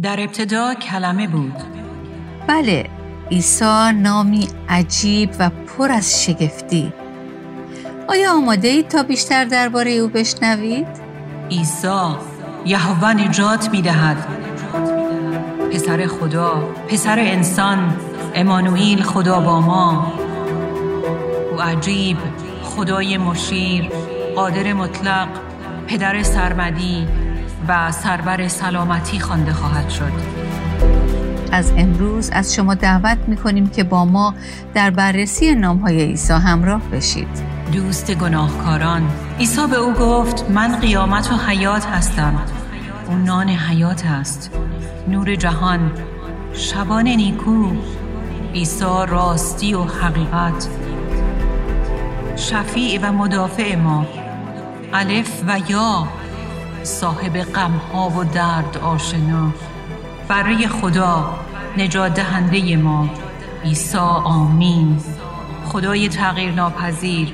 در ابتدا کلمه بود. بله عیسی نامی عجیب و پر از شگفتی. آیا آماده اید تا بیشتر درباره او بشنوید؟ عیسی یهوه نجات می دهد پسر خدا پسر انسان امانوئیل خدا با ما. او عجیب خدای مشیر قادر مطلق پدر سرمدی. و سربر سلامتی خوانده خواهد شد. از امروز از شما دعوت می کنیم که با ما در بررسی نام های عیسی همراه بشید. دوست گناهکاران عیسی به او گفت من قیامت و حیات هستم. او نان حیات است. نور جهان شبان نیکو. عیسی راستی و حقیقت. شفیع و مدافع ما. الف و یا. صاحب غمها و درد آشنا. برای خدا نجات دهنده ما. عیسی آمین. خدای تغییر ناپذیر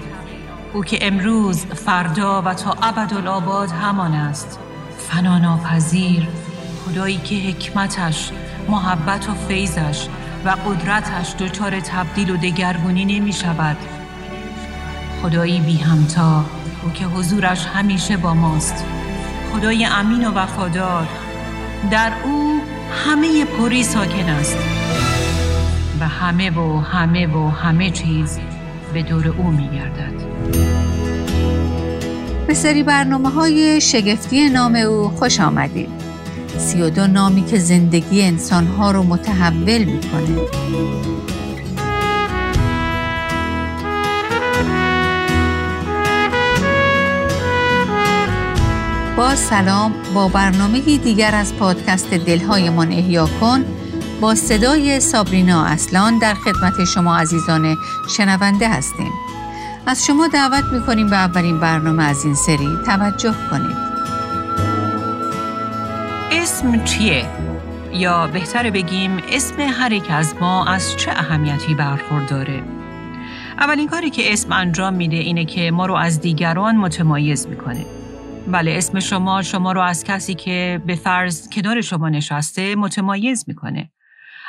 او که امروز فردا و تا ابدالآباد همان است. فنا ناپذیر. خدایی که حکمتش محبت و فیضش و قدرتش دچار تبدیل و دگرگونی نمی شود. خدایی بی همتا. او که حضورش همیشه با ماست. خدای امین و وفادار. در او همه پری ساکن است. و همه و همه و همه چیز به دور او می گردد به سری برنامه های شگفتی نام او خوش آمدید. سی و دو نامی که زندگی انسانها رو متحول می‌کنه. با سلام با برنامه دیگر از پادکست دلهایمان احیا کن با صدای سابرینا اصلان در خدمت شما عزیزان شنونده هستیم از شما دعوت می‌کنیم به اولین برنامه از این سری توجه کنید اسم چیه؟ یا بهتر بگیم اسم هر یک از ما از چه اهمیتی برخورداره؟ اولین کاری که اسم انجام میده اینه که ما رو از دیگران متمایز می‌کنه بله اسم شما شما رو از کسی که به فرض کنار شما نشسته متمایز می‌کنه.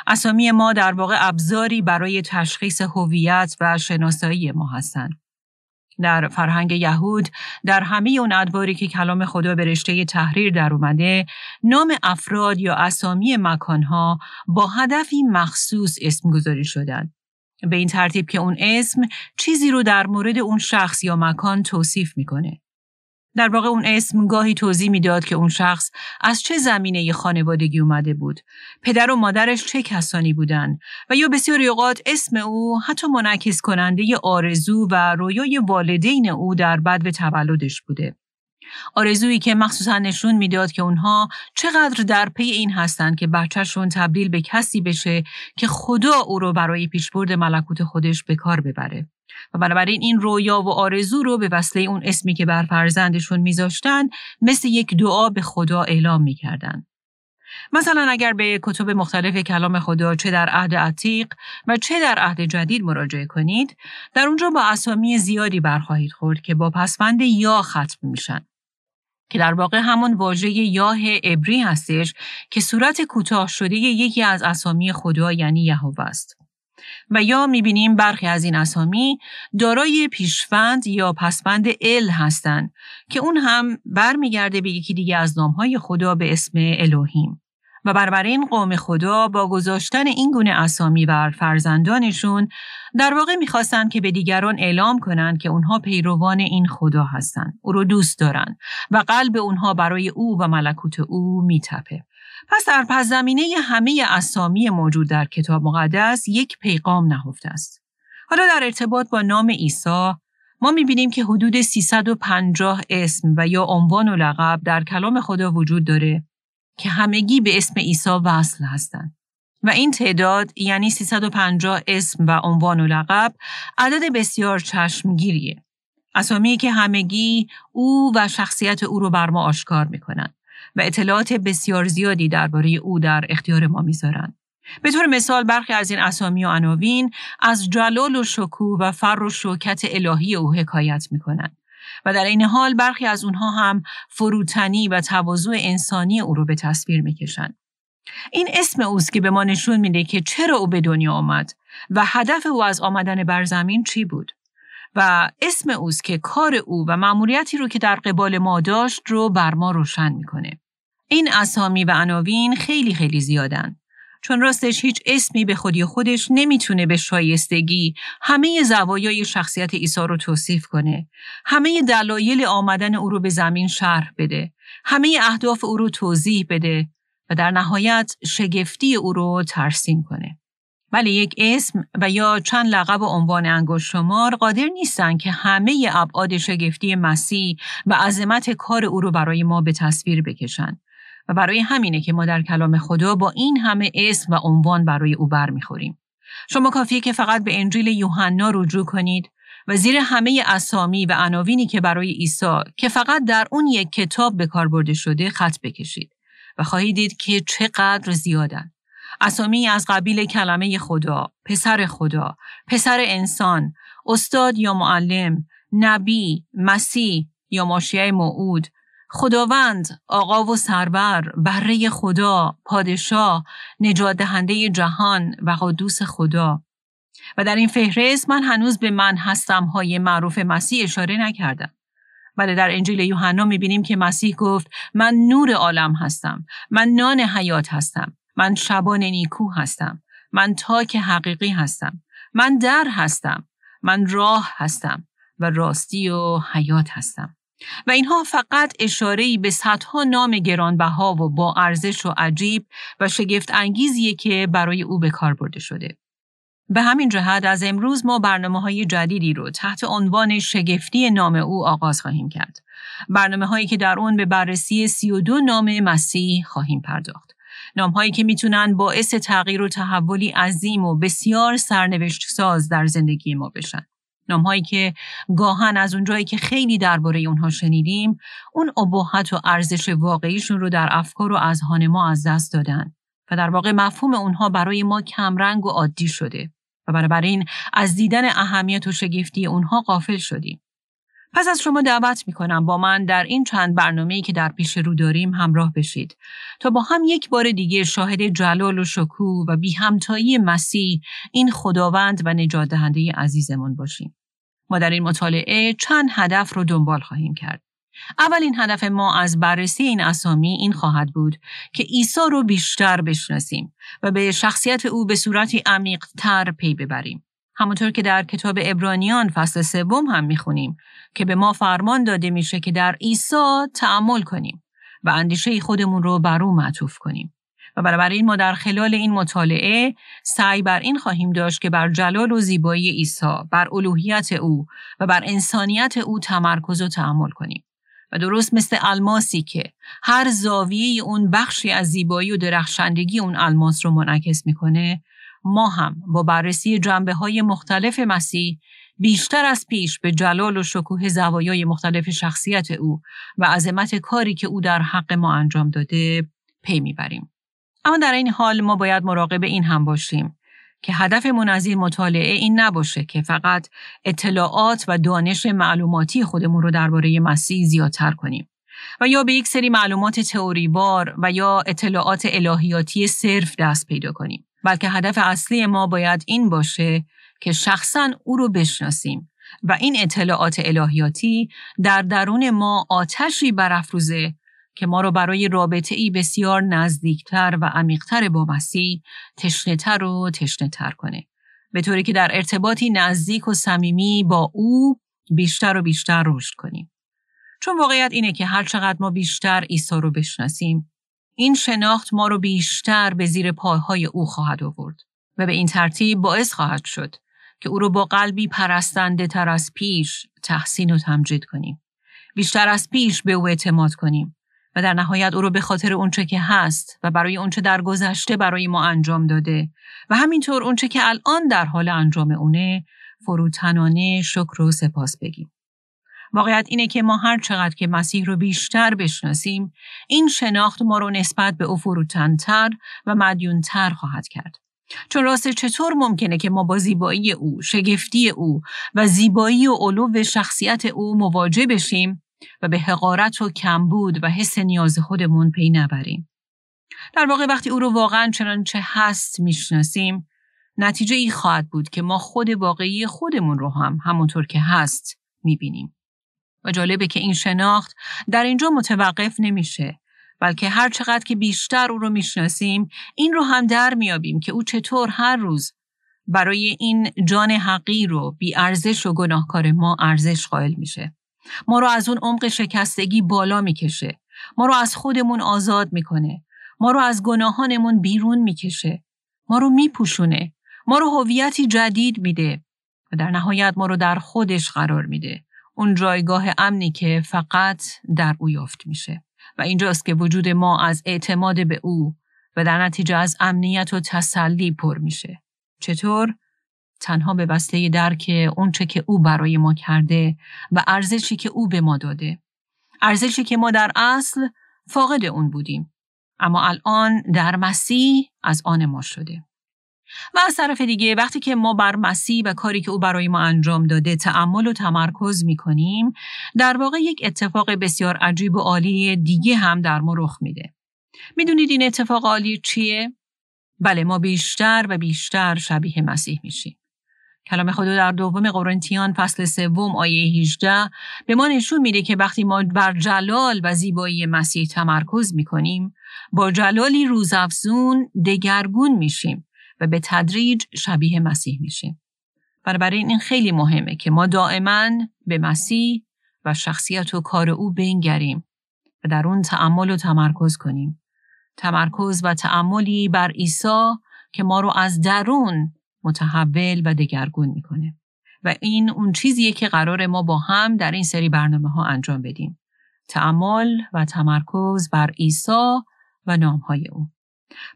اسامی ما در واقع ابزاری برای تشخیص هویت و شناسایی ما هستند. در فرهنگ یهود در همه اون ادواری که کلام خدا به رشته تحریر در اومده نام افراد یا اسامی مکانها با هدفی مخصوص اسم گذاری شدن. به این ترتیب که اون اسم چیزی رو در مورد اون شخص یا مکان توصیف می‌کنه. در واقع اون اسم گاهی توضیح می‌داد که اون شخص از چه زمینه خانوادگی اومده بود، پدر و مادرش چه کسانی بودند و یا بسیاری اوقات اسم او حتی منعکس کننده آرزو و رویای والدین او در بد تولدش بوده. آرزویی که مخصوصا نشون می‌داد که اونها چقدر در پی این هستند که بچهشون تبدیل به کسی بشه که خدا او رو برای پیشبرد ملکوت خودش به کار ببره. و بنابراین این رویا و آرزو رو به وسیله اون اسمی که بر فرزندشون میذاشتن مثل یک دعا به خدا اعلام می‌کردن. مثلا اگر به کتب مختلف کلام خدا چه در عهد عتیق و چه در عهد جدید مراجعه کنید در اونجا با اسامی زیادی برخواهید خورد که با پسوند یا ختم میشن که در واقع همون واژه یاه عبری هستش که صورت کوتاه شده یکی از اسامی خدا یعنی یهوه است و یا می‌بینیم برخی از این اسامی دارای پیشفند یا پسفند ال هستند که اون هم برمیگرده به یکی دیگه از نامهای خدا به اسم الوهیم و این قوم خدا با گذاشتن این گونه اسامی بر فرزندانشون در واقع می‌خواستند که به دیگران اعلام کنند که اونها پیروان این خدا هستند او رو دوست دارند و قلب اونها برای او و ملکوت او میتپه. پس در پس زمینه همه اسامی موجود در کتاب مقدس یک پیغام نهفته است. حالا در ارتباط با نام عیسی ما می‌بینیم که حدود 350 اسم و یا عنوان و لقب در کلام خدا وجود داره که همگی به اسم عیسی وصل هستند. و این تعداد یعنی 350 اسم و عنوان و لقب عدد بسیار چشمگیریه. اسامی که همگی او و شخصیت او رو بر ما آشکار می‌کنند. و اطلاعات بسیار زیادی درباره او در اختیار ما می‌ذارند. به طور مثال برخی از این اسامی و عناوین از جلال و شکوه و فر و شوکت الهی او حکایت می‌کنند و در این حال برخی از اونها هم فروتنی و تواضع انسانی او رو به تصویر می‌کشند. این اسم اوست که به ما نشون میده که چرا او به دنیا آمد و هدف او از آمدن بر زمین چی بود. و اسم اوست که کار او و مأموریتی رو که در قبال ما داشت رو بر ما روشن می‌کنه. این اسامی و عناوین خیلی خیلی زیادن. چون راستش هیچ اسمی به خودی خودش نمی‌تونه به شایستگی همه زوایای شخصیت عیسی رو توصیف کنه. همه دلایل آمدن او رو به زمین شرح بده. همه اهداف او رو توضیح بده و در نهایت شگفتی او رو ترسیم کنه. ولی یک اسم و یا چند لقب و عنوان انگشت شمار قادر نیستن که همه ابعاد شگفتی مسیح و عظمت کار او رو برای ما به تصویر بکشن و برای همینه که ما در کلام خدا با این همه اسم و عنوان برای او برمیخوریم. شما کافیه که فقط به انجیل یوحنا رجوع کنید و زیر همه اسامی و عناوینی که برای عیسی که فقط در اون یک کتاب به کار برده شده خط بکشید و خواهید دید که چقدر زیادن. اسامی از قبیل کلمه خدا، پسر خدا، پسر انسان، استاد یا معلم، نبی، مسیح یا ماشیه موعود، خداوند، آقا و سربر، بره خدا، پادشاه، نجات دهنده جهان و قدوس خدا. و در این فهرست من هنوز به من هستم های معروف مسیح اشاره نکردم. ولی در انجیل یوحنا می‌بینیم که مسیح گفت من نور عالم هستم من نان حیات هستم من شبان نیکو هستم من تاک حقیقی هستم من در هستم من راه هستم و راستی و حیات هستم و اینها فقط اشاره به صدها نام گرانبها و با ارزش و عجیب و شگفت انگیزیه که برای او به کار برده شده. به همین جهت از امروز ما برنامه های جدیدی رو تحت عنوان شگفتی نام او آغاز خواهیم کرد. برنامه هایی که در اون به بررسی سی و دو نام مسیح خواهیم پرداخت. نام هایی که می‌تونن باعث تغییر و تحولی عظیم و بسیار سرنوشت ساز در زندگی ما بشن. نام هایی که گاهن از اونجایی که خیلی درباره اونها شنیدیم اون ابهت و ارزش واقعیشون رو در افکار و اذهان ما از دست دادن و در واقع مفهوم اونها برای ما کمرنگ و عادی شده و بنابراین از دیدن اهمیت و شگفتی اونها قافل شدیم. پس از شما دعوت می کنم با من در این چند برنامه‌ای که در پیش رو داریم همراه بشید تا با هم یک بار دیگه شاهد جلال و شکوه و بی همتایی مسیح این خداوند و نجات دهنده عزیزمون باشیم. ما در این مطالعه چند هدف رو دنبال خواهیم کرد. اولین هدف ما از بررسی این اسامی این خواهد بود که عیسی رو بیشتر بشناسیم و به شخصیت او به صورتی عمیق تر پی ببریم. همونطور که در کتاب ابرانیان فصل سوم هم می‌خونیم که به ما فرمان داده میشه که در عیسی تعمل کنیم و اندیشه خودمون رو بر او معطوف کنیم. و بنابراین ما در خلال این مطالعه سعی بر این خواهیم داشت که بر جلال و زیبایی عیسی، بر الوهیت او و بر انسانیت او تمرکز و تعمل کنیم. و درست مثل الماسی که هر زاویه اون بخشی از زیبایی و درخشندگی اون الماس رو منعکس می‌کنه ما هم با بررسی جنبه های مختلف مسیح بیشتر از پیش به جلال و شکوه زوایای مختلف شخصیت او و عظمت کاری که او در حق ما انجام داده پی می‌بریم. اما در این حال ما باید مراقب این هم باشیم که هدفمون از این مطالعه این نباشه که فقط اطلاعات و دانش معلوماتی خودمون رو درباره مسیح زیادتر کنیم و یا به یک سری معلومات تئوریوار و یا اطلاعات الهیاتی صرف دست پیدا کنیم. بلکه هدف اصلی ما باید این باشه که شخصا او رو بشناسیم و این اطلاعات الهیاتی در درون ما آتشی برافروزه که ما رو برای رابطه ای بسیار نزدیکتر و عمیقتر با مسیح تشنهتر و تشنهتر کنه. به طوری که در ارتباطی نزدیک و صمیمی با او بیشتر و بیشتر رشد کنیم. چون واقعیت اینه که هر چقدر ما بیشتر عیسی رو بشناسیم، این شناخت ما رو بیشتر به زیر پاهای او خواهد آورد و به این ترتیب باعث خواهد شد که او رو با قلبی پرستنده تر از پیش تحسین و تمجید کنیم. بیشتر از پیش به او اعتماد کنیم و در نهایت او رو به خاطر اونچه که هست و برای اونچه در گذشته برای ما انجام داده و همینطور اونچه که الان در حال انجام اونه فروتنانه شکر و سپاس بگیم. واقعیت اینه که ما هر چقدر که مسیح رو بیشتر بشناسیم این شناخت ما رو نسبت به او فروتنتر و مدیونتر خواهد کرد. چون راست چطور ممکنه که ما با زیبایی او، شگفتی او و زیبایی و علو شخصیت او مواجه بشیم و به حقارت و کمبود و حس نیاز خودمون پی نبریم. در واقع وقتی او رو واقعا چنانچه هست می‌شناسیم نتیجه ای خواهد بود که ما خود واقعی خودمون رو هم همونطور که هست می‌بینیم. و جالبه که این شناخت در اینجا متوقف نمیشه بلکه هر چقدر که بیشتر او رو می‌شناسیم این رو هم در میابیم که او چطور هر روز برای این جان حقی رو بی ارزش و گناهکار ما ارزش قائل میشه. ما رو از اون عمق شکستگی بالا می‌کشه. ما رو از خودمون آزاد می‌کنه. ما رو از گناهانمون بیرون می‌کشه. ما رو میپوشونه. ما رو هویتی جدید میده و در نهایت ما رو در خودش قرار میده. اون جایگاه امنی که فقط در او یافت میشه. و اینجاست که وجود ما از اعتماد به او و در نتیجه از امنیت و تسلی پر میشه. چطور؟ تنها به وسیله درک اونچه که او برای ما کرده و ارزشی که او به ما داده. ارزشی که ما در اصل فاقد اون بودیم. اما الان در مسیح از آن ما شده. و از طرف دیگه وقتی که ما بر مسیح و کاری که او برای ما انجام داده تعمل و تمرکز می کنیم در واقع یک اتفاق بسیار عجیب و عالی دیگه هم در ما رخ میده. می‌دونید این اتفاق عالی چیه؟ بله ما بیشتر و بیشتر شبیه مسیح میشیم. کلام خدا در دوم قرنتیان فصل سوم آیه 18 به ما نشون میده که وقتی ما بر جلال و زیبایی مسیح تمرکز می‌کنیم با جلالی روزافزون دگرگون میشیم و به تدریج شبیه مسیح میشیم. بنابراین این خیلی مهمه که ما دائما به مسیح و شخصیت و کار او بنگریم و در اون تعمل و تمرکز کنیم. تمرکز و تعملی بر عیسی که ما رو از درون متحول و دگرگون می‌کنه. و این اون چیزیه که قرار ما با هم در این سری برنامه ها انجام بدیم. تعمل و تمرکز بر عیسی و نامهای او.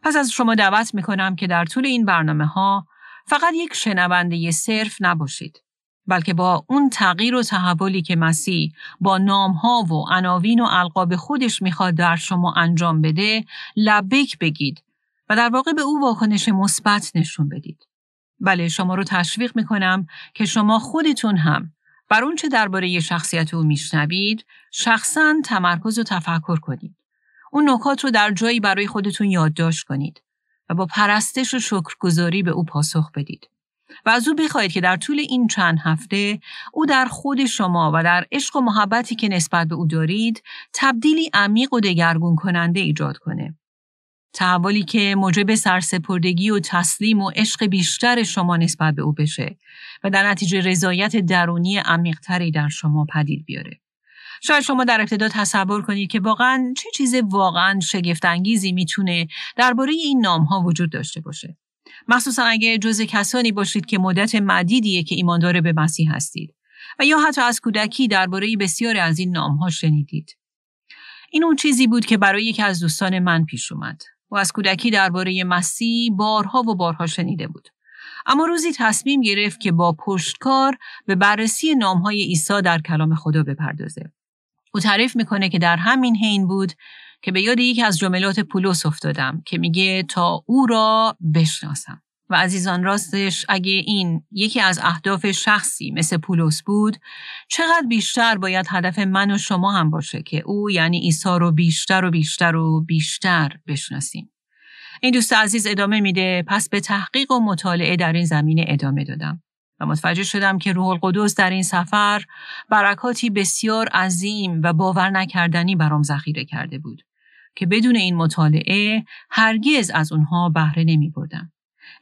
پس از شما دعوت می‌کنم که در طول این برنامه ها فقط یک شنونده صرف نباشید. بلکه با اون تغییر و تحولی که مسیح با نامها و عناوین و القاب خودش می‌خواد در شما انجام بده لبک بگید و در واقع به او واکنش مثبت نشون بدید. بله شما رو تشویق می‌کنم که شما خودتون هم بر اون چه درباره شخصیت او میشنوید شخصا تمرکز و تفکر کنید. اون نکات رو در جایی برای خودتون یادداشت کنید و با پرستش و شکرگزاری به او پاسخ بدید. و از او بخواهید که در طول این چند هفته او در خود شما و در عشق و محبتی که نسبت به او دارید تبدیلی عمیق و دگرگون کننده ایجاد کنه. تحولی که موجب سرسپردگی و تسلیم و عشق بیشتر شما نسبت به او بشه و در نتیجه رضایت درونی عمیقتری در شما پدید بیاره. شاید شما در ابتدا تصور کنید که واقعا چه چیز واقعا شگفتانگیزی می‌تونه درباره این نام ها وجود داشته باشه. مخصوصا اگه جز کسانی باشید که مدت مدیدیه که ایماندار به مسیح هستید و یا حتی از کودکی درباره بسیاری از این نام ها شنیدید. این اون چیزی بود که برای یکی از دوستان من پیش اومد و از کودکی درباره مسیح بارها و بارها شنیده بود. اما روزی تصمیم گرفت که با پشتکار به بررسی نامهای عیسی در کلام خدا بپردازه. او تعریف می‌کنه که در همین حین بود که به یاد یکی از جملات پولس افتادم که میگه تا او را بشناسم. و عزیزان راستش اگه این یکی از اهداف شخصی مثل پولس بود چقدر بیشتر باید هدف من و شما هم باشه که او یعنی عیسی رو بیشتر و بیشتر و بیشتر بشناسیم. این دوست عزیز ادامه میده پس به تحقیق و مطالعه در این زمینه ادامه دادم. و متوجه شدم که روح القدس در این سفر برکاتی بسیار عظیم و باور نکردنی برام ذخیره کرده بود که بدون این مطالعه هرگز از اونها بهره نمی بردم.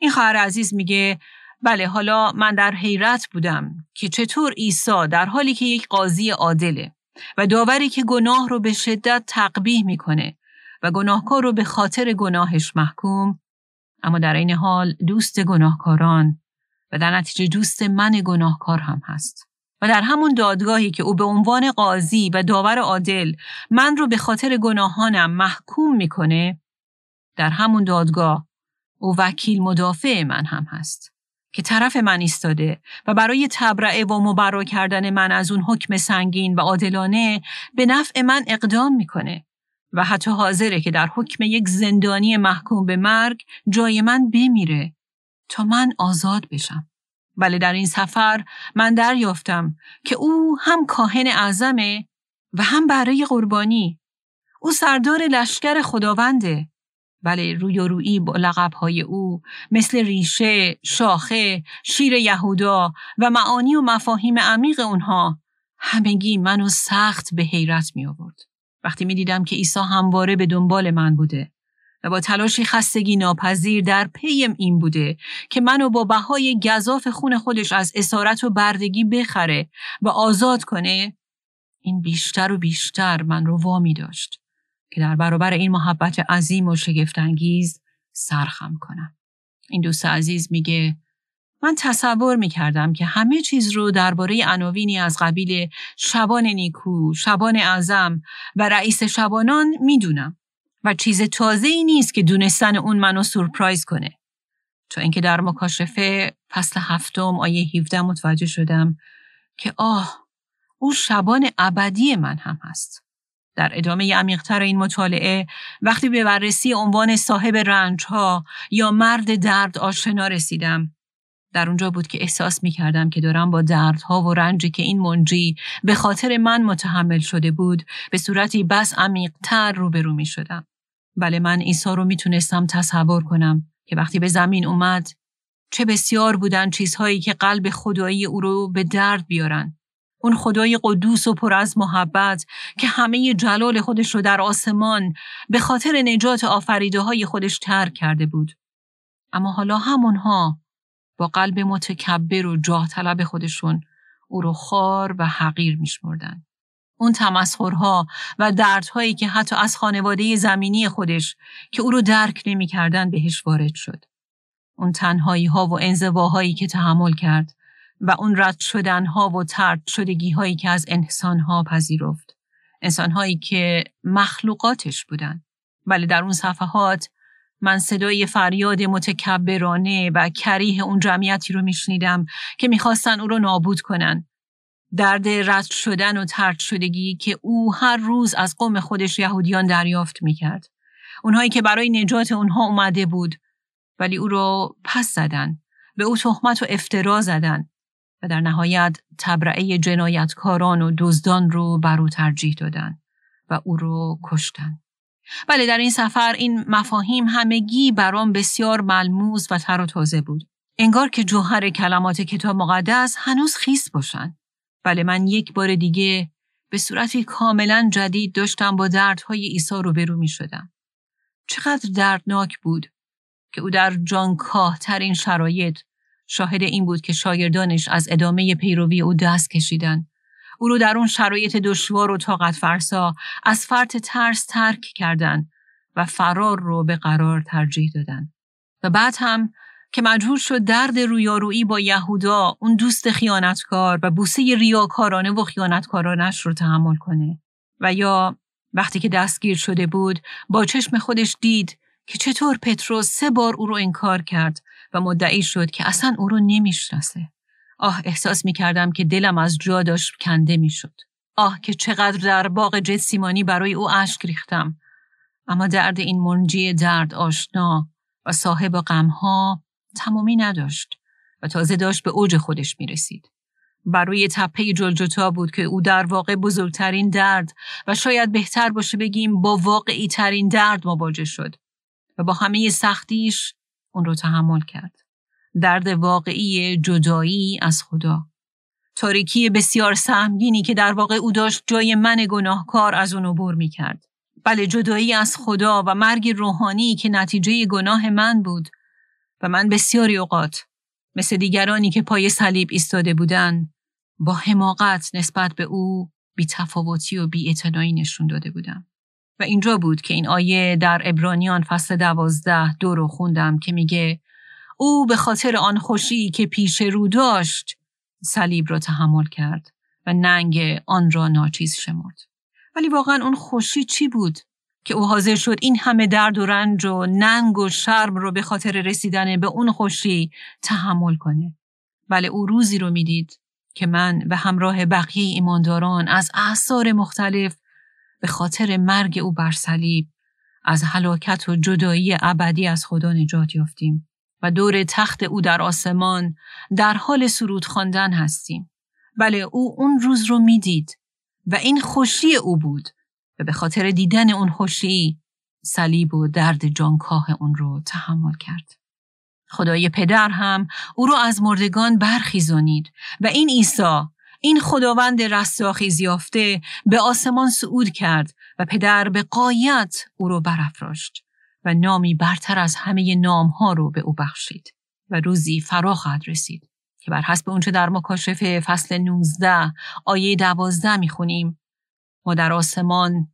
این خواهر عزیز میگه بله حالا من در حیرت بودم که چطور عیسی در حالی که یک قاضی عادله و داوری که گناه رو به شدت تقبیح می‌کنه و گناهکار رو به خاطر گناهش محکوم اما در این حال دوست گناهکاران و در نتیجه دوست من گناهکار هم هست. و در همون دادگاهی که او به عنوان قاضی و داور عادل من رو به خاطر گناهانم محکوم می‌کنه در همون دادگاه او وکیل مدافع من هم هست که طرف من ایستاده و برای تبرعه و مبرا کردن من از اون حکم سنگین و عادلانه به نفع من اقدام می‌کنه و حتی حاضره که در حکم یک زندانی محکوم به مرگ جای من بمیره تا من آزاد بشم. بله در این سفر من دریافتم که او هم کاهن اعظمه و هم برای قربانی. او سردار لشکر خداونده بله روی روی با لقبهای او مثل ریشه، شاخه، شیر یهودا و معانی و مفاهیم عمیق اونها همگی منو سخت به حیرت می آورد. وقتی می دیدم که عیسی همواره به دنبال من بوده و با تلاشی خستگی ناپذیر در پیم این بوده که منو با بهای گذاف خون خودش از اسارت و بردگی بخره و آزاد کنه این بیشتر و بیشتر من رو وامی داشت که در برابر این محبت عظیم و شگفتانگیز سرخم کنم. این دوست عزیز میگه من تصور می‌کردم که همه چیز رو درباره عناوینی از قبیل شبان نیکو، شبان اعظم و رئیس شبانان می‌دونم و چیز تازه ای نیست که دونستن اون منو سورپرایز کنه. تا اینکه در مکاشفه فصل هفتم آیه 17 متوجه شدم که آه او شبان ابدی من هم هست. در ادامه عمیقتر این مطالعه وقتی به بررسی عنوان صاحب رنج ها یا مرد درد آشنا رسیدم در اونجا بود که احساس می کردم که دارم با دردها و رنجی که این منجی به خاطر من متحمل شده بود به صورتی بس عمیقتر روبرو می شدم. بله من عیسی رو می‌تونستم تصور کنم که وقتی به زمین اومد چه بسیار بودن چیزهایی که قلب خدایی او رو به درد بیارن. اون خدای قدوس و پر از محبت که همه جلال خودش رو در آسمان به خاطر نجات آفریده های خودش ترک کرده بود. اما حالا همونها با قلب متکبر و جاه طلب خودشون او رو خار و حقیر میشمردن. اون تمسخرها و دردهایی که حتی از خانواده زمینی خودش که او رو درک نمی‌کردن بهش وارد شد. اون تنهایی ها و انزواهایی که تحمل کرد و اون رد شدن ها و ترد شدگی هایی که از انسان ها پذیرفت. انسان هایی که مخلوقاتش بودن. ولی در اون صفحات من صدای فریاد متکبرانه و کریه اون جمعیتی رو میشنیدم که می‌خواستن او رو نابود کنن. درد رد شدن و ترد شدگی که او هر روز از قوم خودش یهودیان دریافت می‌کرد. اونهایی که برای نجات اونها اومده بود ولی او رو پس زدن. به او تهمت و افترا زدن و در نهایت تبرعه جنایتکاران و دزدان رو بر او ترجیح دادن و او رو کشتن. ولی در این سفر این مفاهیم همگی برام بسیار ملموس و تر و تازه بود. انگار که جوهر کلمات کتاب مقدس هنوز خیس باشن. بله من یک بار دیگه به صورتی کاملا جدید داشتم با دردهای عیسی روبرو می شدم. چقدر دردناک بود که او در جانکاه ترین شرایط شاهد این بود که شاگردانش از ادامه پیروی او دست کشیدن. او رو در اون شرایط دشوار و طاقت فرسا از فرط ترس ترک کردن و فرار رو به قرار ترجیح دادن. و بعد هم که مجبور شد درد رویارویی با یهودا اون دوست خیانتکار و بوسه ریاکارانه و خیانتکارانش رو تحمل کنه و یا وقتی که دستگیر شده بود با چشم خودش دید که چطور پتروس سه بار او رو انکار کرد و مدعی شد که اصلا او رو نمی‌شناسه. آه احساس می کردم که دلم از جا داشت کنده می شد. آه که چقدر در باغ جسیمانی برای او اشک ریختم. اما درد این منجی درد آشنا و صاحب غمها تمامی نداشت و تازه داشت به اوج خودش می رسید. بر روی تپه جلجتا بود که او در واقع بزرگترین درد و شاید بهتر باشه بگیم با واقعی ترین درد مواجه شد و با همه سختیش اون رو تحمل کرد. درد واقعی جدایی از خدا. تاریکی بسیار سهمگینی که در واقع او داشت جای من گناهکار از اون عبور می کرد. بله جدایی از خدا و مرگ روحانی که نتیجه گناه من بود و من بسیاری اوقات مثل دیگرانی که پای صلیب ایستاده بودند با حماقت نسبت به او بی تفاوتی و بی نشون داده بودم. و اینجا بود که این آیه در ابرانیان فصل دوازده دو رو خوندم که میگه او به خاطر آن خوشی که پیش رو داشت صلیب را تحمل کرد و ننگ آن را ناچیز شمرد. ولی واقعا اون خوشی چی بود؟ که او حاضر شد این همه درد و رنج و ننگ و شرم رو به خاطر رسیدن به اون خوشی تحمل کنه. بله او روزی رو می‌دید که من به همراه بقیه ایمانداران از احصار مختلف به خاطر مرگ او بر صلیب از هلاکت و جدایی ابدی از خدا نجات یافتیم و دور تخت او در آسمان در حال سرود خواندن هستیم. بله او اون روز رو می‌دید و این خوشی او بود و به خاطر دیدن اون خوشی صلیب و درد جانکاه اون رو تحمل کرد. خدای پدر هم او رو از مردگان برخیزانید و این عیسی این خداوند رستاخیز یافته به آسمان صعود کرد و پدر به قایت او رو برافراشت و نامی برتر از همه نام ها رو به او بخشید و روزی فرا خواهد رسید که بر حسب اونچه در مکاشفه فصل 19 آیه 12 می‌خونیم ما در آسمان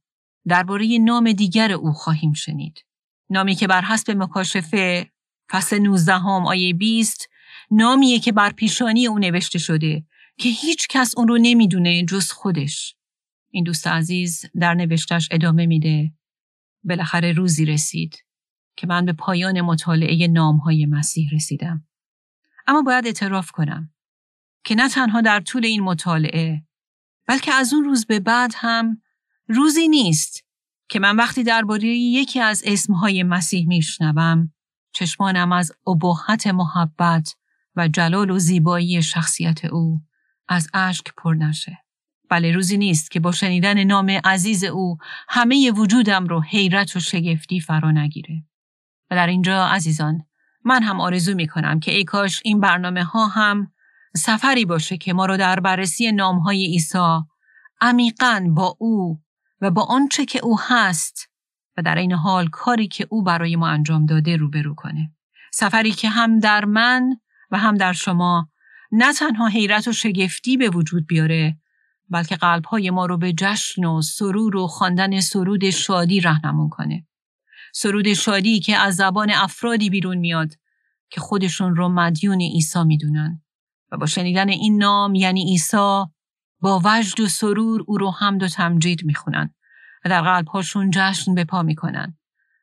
درباره نام دیگر او خواهیم شنید. نامی که بر حسب مکاشفه فصل 19 هم آیه 20 نامیه که بر پیشانی او نوشته شده که هیچ کس اون رو نمی‌دونه جز خودش. این دوست عزیز در نوشتش ادامه میده. بالاخره روزی رسید که من به پایان مطالعه نامهای مسیح رسیدم. اما باید اعتراف کنم که نه تنها در طول این مطالعه بلکه از اون روز به بعد هم روزی نیست که من وقتی درباره یکی از اسمهای مسیح میشنوم چشمانم از ابهت محبت و جلال و زیبایی شخصیت او از اشک پر نشه. بله روزی نیست که با شنیدن نام عزیز او همه وجودم رو حیرت و شگفتی فرا نگیره. و در اینجا عزیزان من هم آرزو می کنم که ای کاش این برنامه ها هم سفری باشه که ما رو در بررسی نام های عیسی عمیقا با او و با آنچه که او هست و در این حال کاری که او برای ما انجام داده روبرو کنه. سفری که هم در من و هم در شما نه تنها حیرت و شگفتی به وجود بیاره بلکه قلبهای ما رو به جشن و سرور و خواندن سرود شادی رهنمون کنه. سرود شادی که از زبان افرادی بیرون میاد که خودشون رو مدیون عیسی می‌دونن و با شنیدن این نام یعنی عیسی با وجد و سرور او رو حمد و تمجید می‌خونن و در قلبهاشون جشن به پا می‌کنن.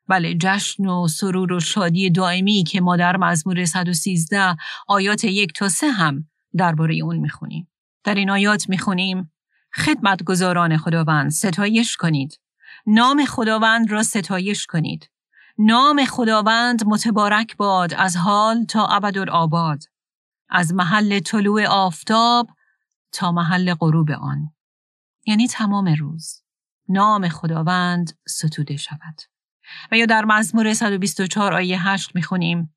بله جشن و سرور و شادی دائمی که ما در مزمور 113 آیات یک تا سه هم درباره اون می‌خونیم. در این آیات می‌خونیم خدمتگزاران خداوند ستایش کنید. نام خداوند را ستایش کنید. نام خداوند متبارک باد از حال تا ابدالآباد. از محل طلوع آفتاب تا محل غروب آن. یعنی تمام روز. نام خداوند ستوده شود. و یا در مزمور 124 آیه 8 می‌خونیم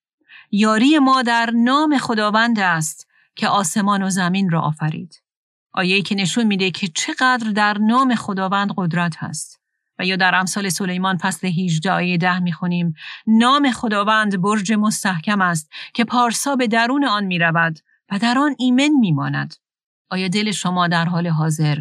یاری ما در نام خداوند است که آسمان و زمین را آفرید. آیه که نشون میده که چقدر در نام خداوند قدرت هست. و یا در امثال سلیمان فصل 18 آیه 10 می‌خونیم نام خداوند برج مستحکم است که پارسا به درون آن می‌رود و در آن ایمن میماند. آیا دل شما در حال حاضر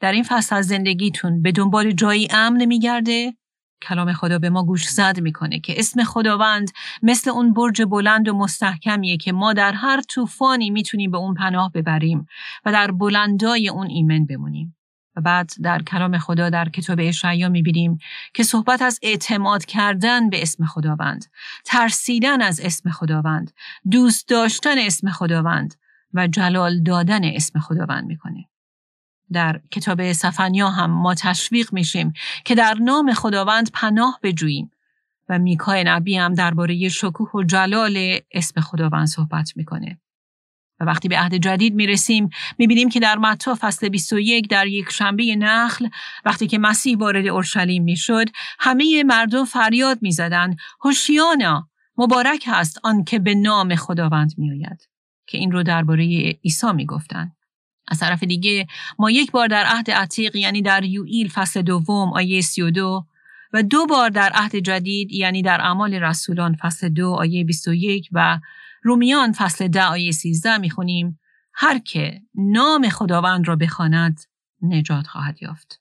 در این فصل از زندگیتون به دنبال جایی امن میگرده کلام خدا به ما گوش زد می‌کنه که اسم خداوند مثل اون برج بلند و مستحکمیه که ما در هر طوفانی می‌تونیم به اون پناه ببریم و در بلندای اون ایمن بمونیم. و بعد در کلام خدا در کتاب اشعیا می‌بینیم که صحبت از اعتماد کردن به اسم خداوند، ترسیدن از اسم خداوند، دوست داشتن اسم خداوند و جلال دادن اسم خداوند می‌کنه. در کتاب سفنیا هم ما تشویق میشیم که در نام خداوند پناه بجوییم و میکای نبی هم درباره شکوه و جلال اسم خداوند صحبت می‌کنه. و وقتی به عهد جدید می‌رسیم می‌بینیم که در متا فصل 21 در یک شنبه نخل وقتی که مسیح وارد اورشلیم می‌شد همه مردم فریاد می‌زدند هوشیانا مبارک است آن که به نام خداوند میآید که این رو درباره عیسی می‌گفتند از طرف دیگه ما یک بار در عهد عتیق یعنی در یوئیل فصل دوم آیه 32 و دو بار در عهد جدید یعنی در اعمال رسولان فصل دو آیه 21 و رومیان فصل ده آیه 13 می‌خونیم هر که نام خداوند را بخواند نجات خواهد یافت.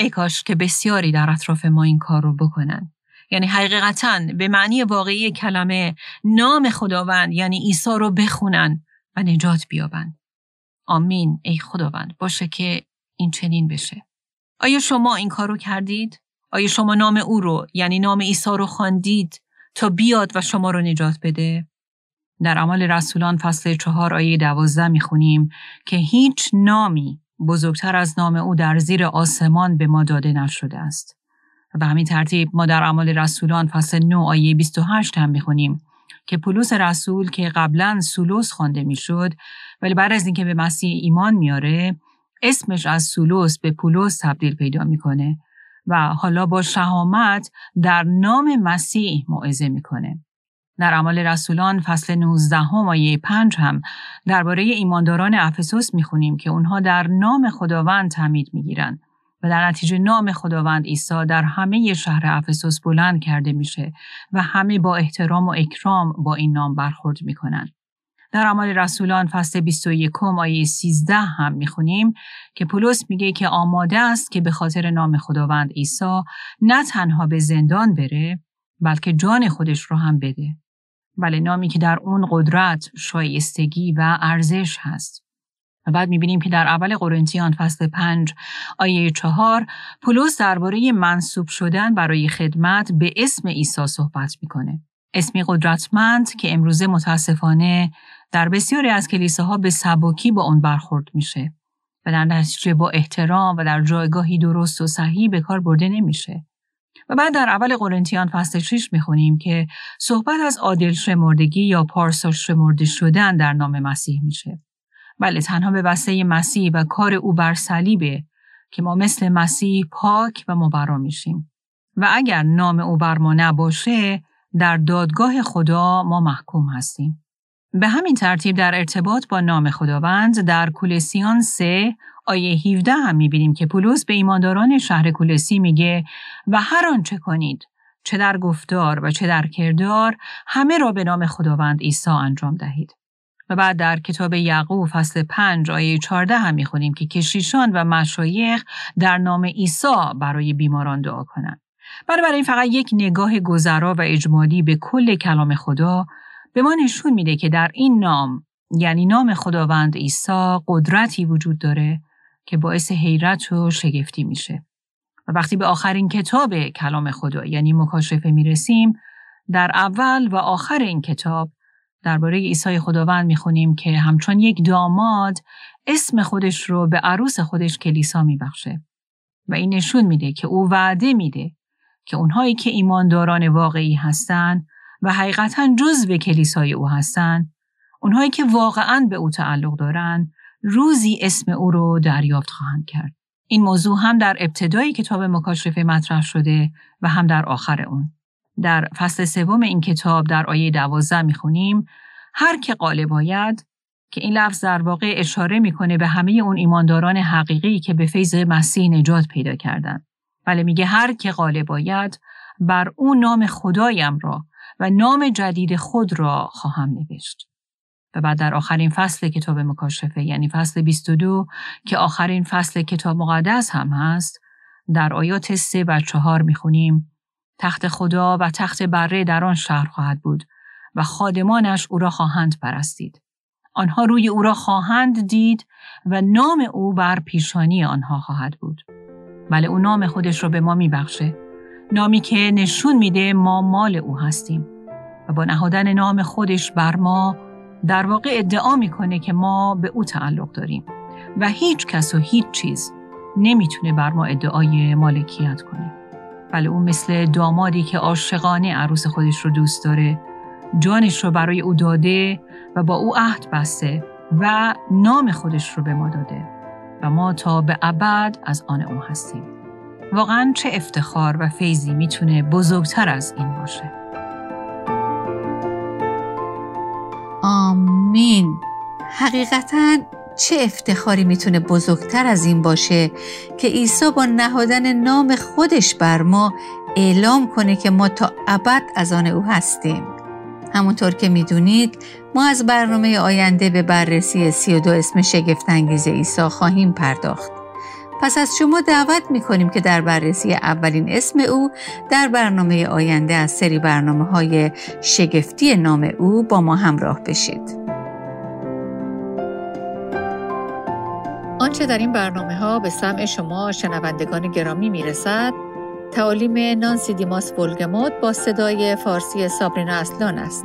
ای کاش که بسیاری در اطراف ما این کار رو بکنن. یعنی حقیقتا به معنی واقعی کلمه نام خداوند یعنی عیسی رو بخونن و نجات بیابند. آمین ای خداوند باشه که این چنین بشه. آیا شما این کارو کردید؟ آیا شما نام او رو یعنی نام عیسی رو خواندید تا بیاد و شما رو نجات بده؟ در عمل رسولان فصل چهار آیه دوازده می‌خونیم که هیچ نامی بزرگتر از نام او در زیر آسمان به ما داده نشده است. و به همین ترتیب ما در عمل رسولان فصل 9 آیه 28 هم می‌خونیم که پولس رسول که قبلا سولوس خوانده می‌شد ولی بعد از اینکه به مسیح ایمان میاره اسمش از سولوس به پولس تبدیل پیدا می‌کنه و حالا با شهامت در نام مسیح موعظه می‌کنه. در اعمال رسولان فصل 19 هم آیه 5 هم درباره ایمانداران افسوس می‌خونیم که اونها در نام خداوند تعمید می‌گیرند و در نتیجه نام خداوند عیسی در همه شهر افسوس بلند کرده میشه و همه با احترام و اکرام با این نام برخورد می‌کنن. در اعمال رسولان فصل 21 آیه 13 هم می‌خونیم که پولس میگه که آماده است که به خاطر نام خداوند عیسی نه تنها به زندان بره بلکه جان خودش رو هم بده. بله نامی که در اون قدرت، شایستگی و ارزش هست. و بعد می‌بینیم که در اول قرنتیان فصل 5 آیه 4 پولس درباره منصوب شدن برای خدمت به اسم عیسی صحبت می‌کنه. اسمی قدرتمند که امروزه متاسفانه در بسیاری از کلیساها به سبکی با اون برخورد میشه و در نتیجه با احترام و در جایگاهی درست و صحیح به کار برده نمیشه. و بعد در اول قرنتیان فصل 6 می‌خونیم که صحبت از عادل شمردگی یا پارسا شمرده شدن در نام مسیح میشه. بله تنها به وسیله مسیح و کار او بر صلیبه که ما مثل مسیح پاک و مبرا میشیم. و اگر نام او بر ما نباشه در دادگاه خدا ما محکوم هستیم. به همین ترتیب در ارتباط با نام خداوند در کولسیان 3 آیه 17 هم می‌بینیم که پولس به ایمانداران شهر کولسی میگه و هر آنچه کنید چه در گفتار و چه در کردار همه را به نام خداوند عیسی انجام دهید. و بعد در کتاب یعقوب فصل 5 آیه 14 هم می‌خونیم که کشیشان و مشایخ در نام عیسی برای بیماران دعا کنند. این فقط یک نگاه گذرا و اجمالی به کل کلام خدا به ما نشون میده که در این نام یعنی نام خداوند عیسی قدرتی وجود داره که باعث حیرت و شگفتی میشه. و وقتی به آخرین کتاب کلام خدا یعنی مکاشفه می‌رسیم در اول و آخر این کتاب درباره عیسی خداوند می‌خونیم که همچون یک داماد اسم خودش رو به عروس خودش کلیسا میبخشه و این نشون میده که او وعده میده که اونهایی که ایمانداران واقعی هستند و حقیقتا جزو کلیسای او هستند. اونهایی که واقعا به او تعلق دارند روزی اسم او رو دریافت خواهند کرد. این موضوع هم در ابتدای کتاب مکاشفه مطرح شده و هم در آخر اون. در فصل سوم این کتاب در آیه دوازده می‌خونیم هر که قاله باید که این لفظ در واقع اشاره می‌کنه به همه اون ایمانداران حقیقی که به فیض مسیح نجات پیدا کردند. ولی میگه هر که قاله باید بر اون نام خدایم را و نام جدید خود را خواهم نوشت. و بعد در آخرین فصل کتاب مکاشفه یعنی فصل 22 که آخرین فصل کتاب مقدس هم هست در آیات 3 و 4 می‌خونیم تخت خدا و تخت بره در آن شهر خواهد بود و خادمانش او را خواهند پرستید. آنها روی او را خواهند دید و نام او بر پیشانی آنها خواهد بود. بله او نام خودش را به ما میبخشه. نامی که نشون میده ما مال او هستیم. و با نهادن نام خودش بر ما در واقع ادعا می‌کنه که ما به او تعلق داریم. و هیچ کس و هیچ چیز نمی‌تونه بر ما ادعای مالکیت کنه. بله او مثل دامادی که عاشقانه عروس خودش رو دوست داره جانش رو برای او داده و با او عهد بسته و نام خودش رو به ما داده. و ما تا به ابد از آن او هستیم. واقعا چه افتخار و فیضی می‌تونه بزرگتر از این باشه. آمین. حقیقتا چه افتخاری می‌تونه بزرگتر از این باشه که عیسی با نهادن نام خودش بر ما اعلام کنه که ما تا ابد از آن او هستیم. همونطور که می‌دونید ما از برنامه آینده به بررسی سی و دو اسم شگفتانگیز عیسی خواهیم پرداخت. پس از شما دعوت می‌کنیم که در بررسی اولین اسم او در برنامه آینده از سری برنامه های شگفتی نام او با ما همراه بشید. آنچه در این برنامه ها به سمع شما شنوندگان گرامی می‌رسد تعالیم نانسی دیماس بولگموت با صدای فارسی سابرینا اصلان است.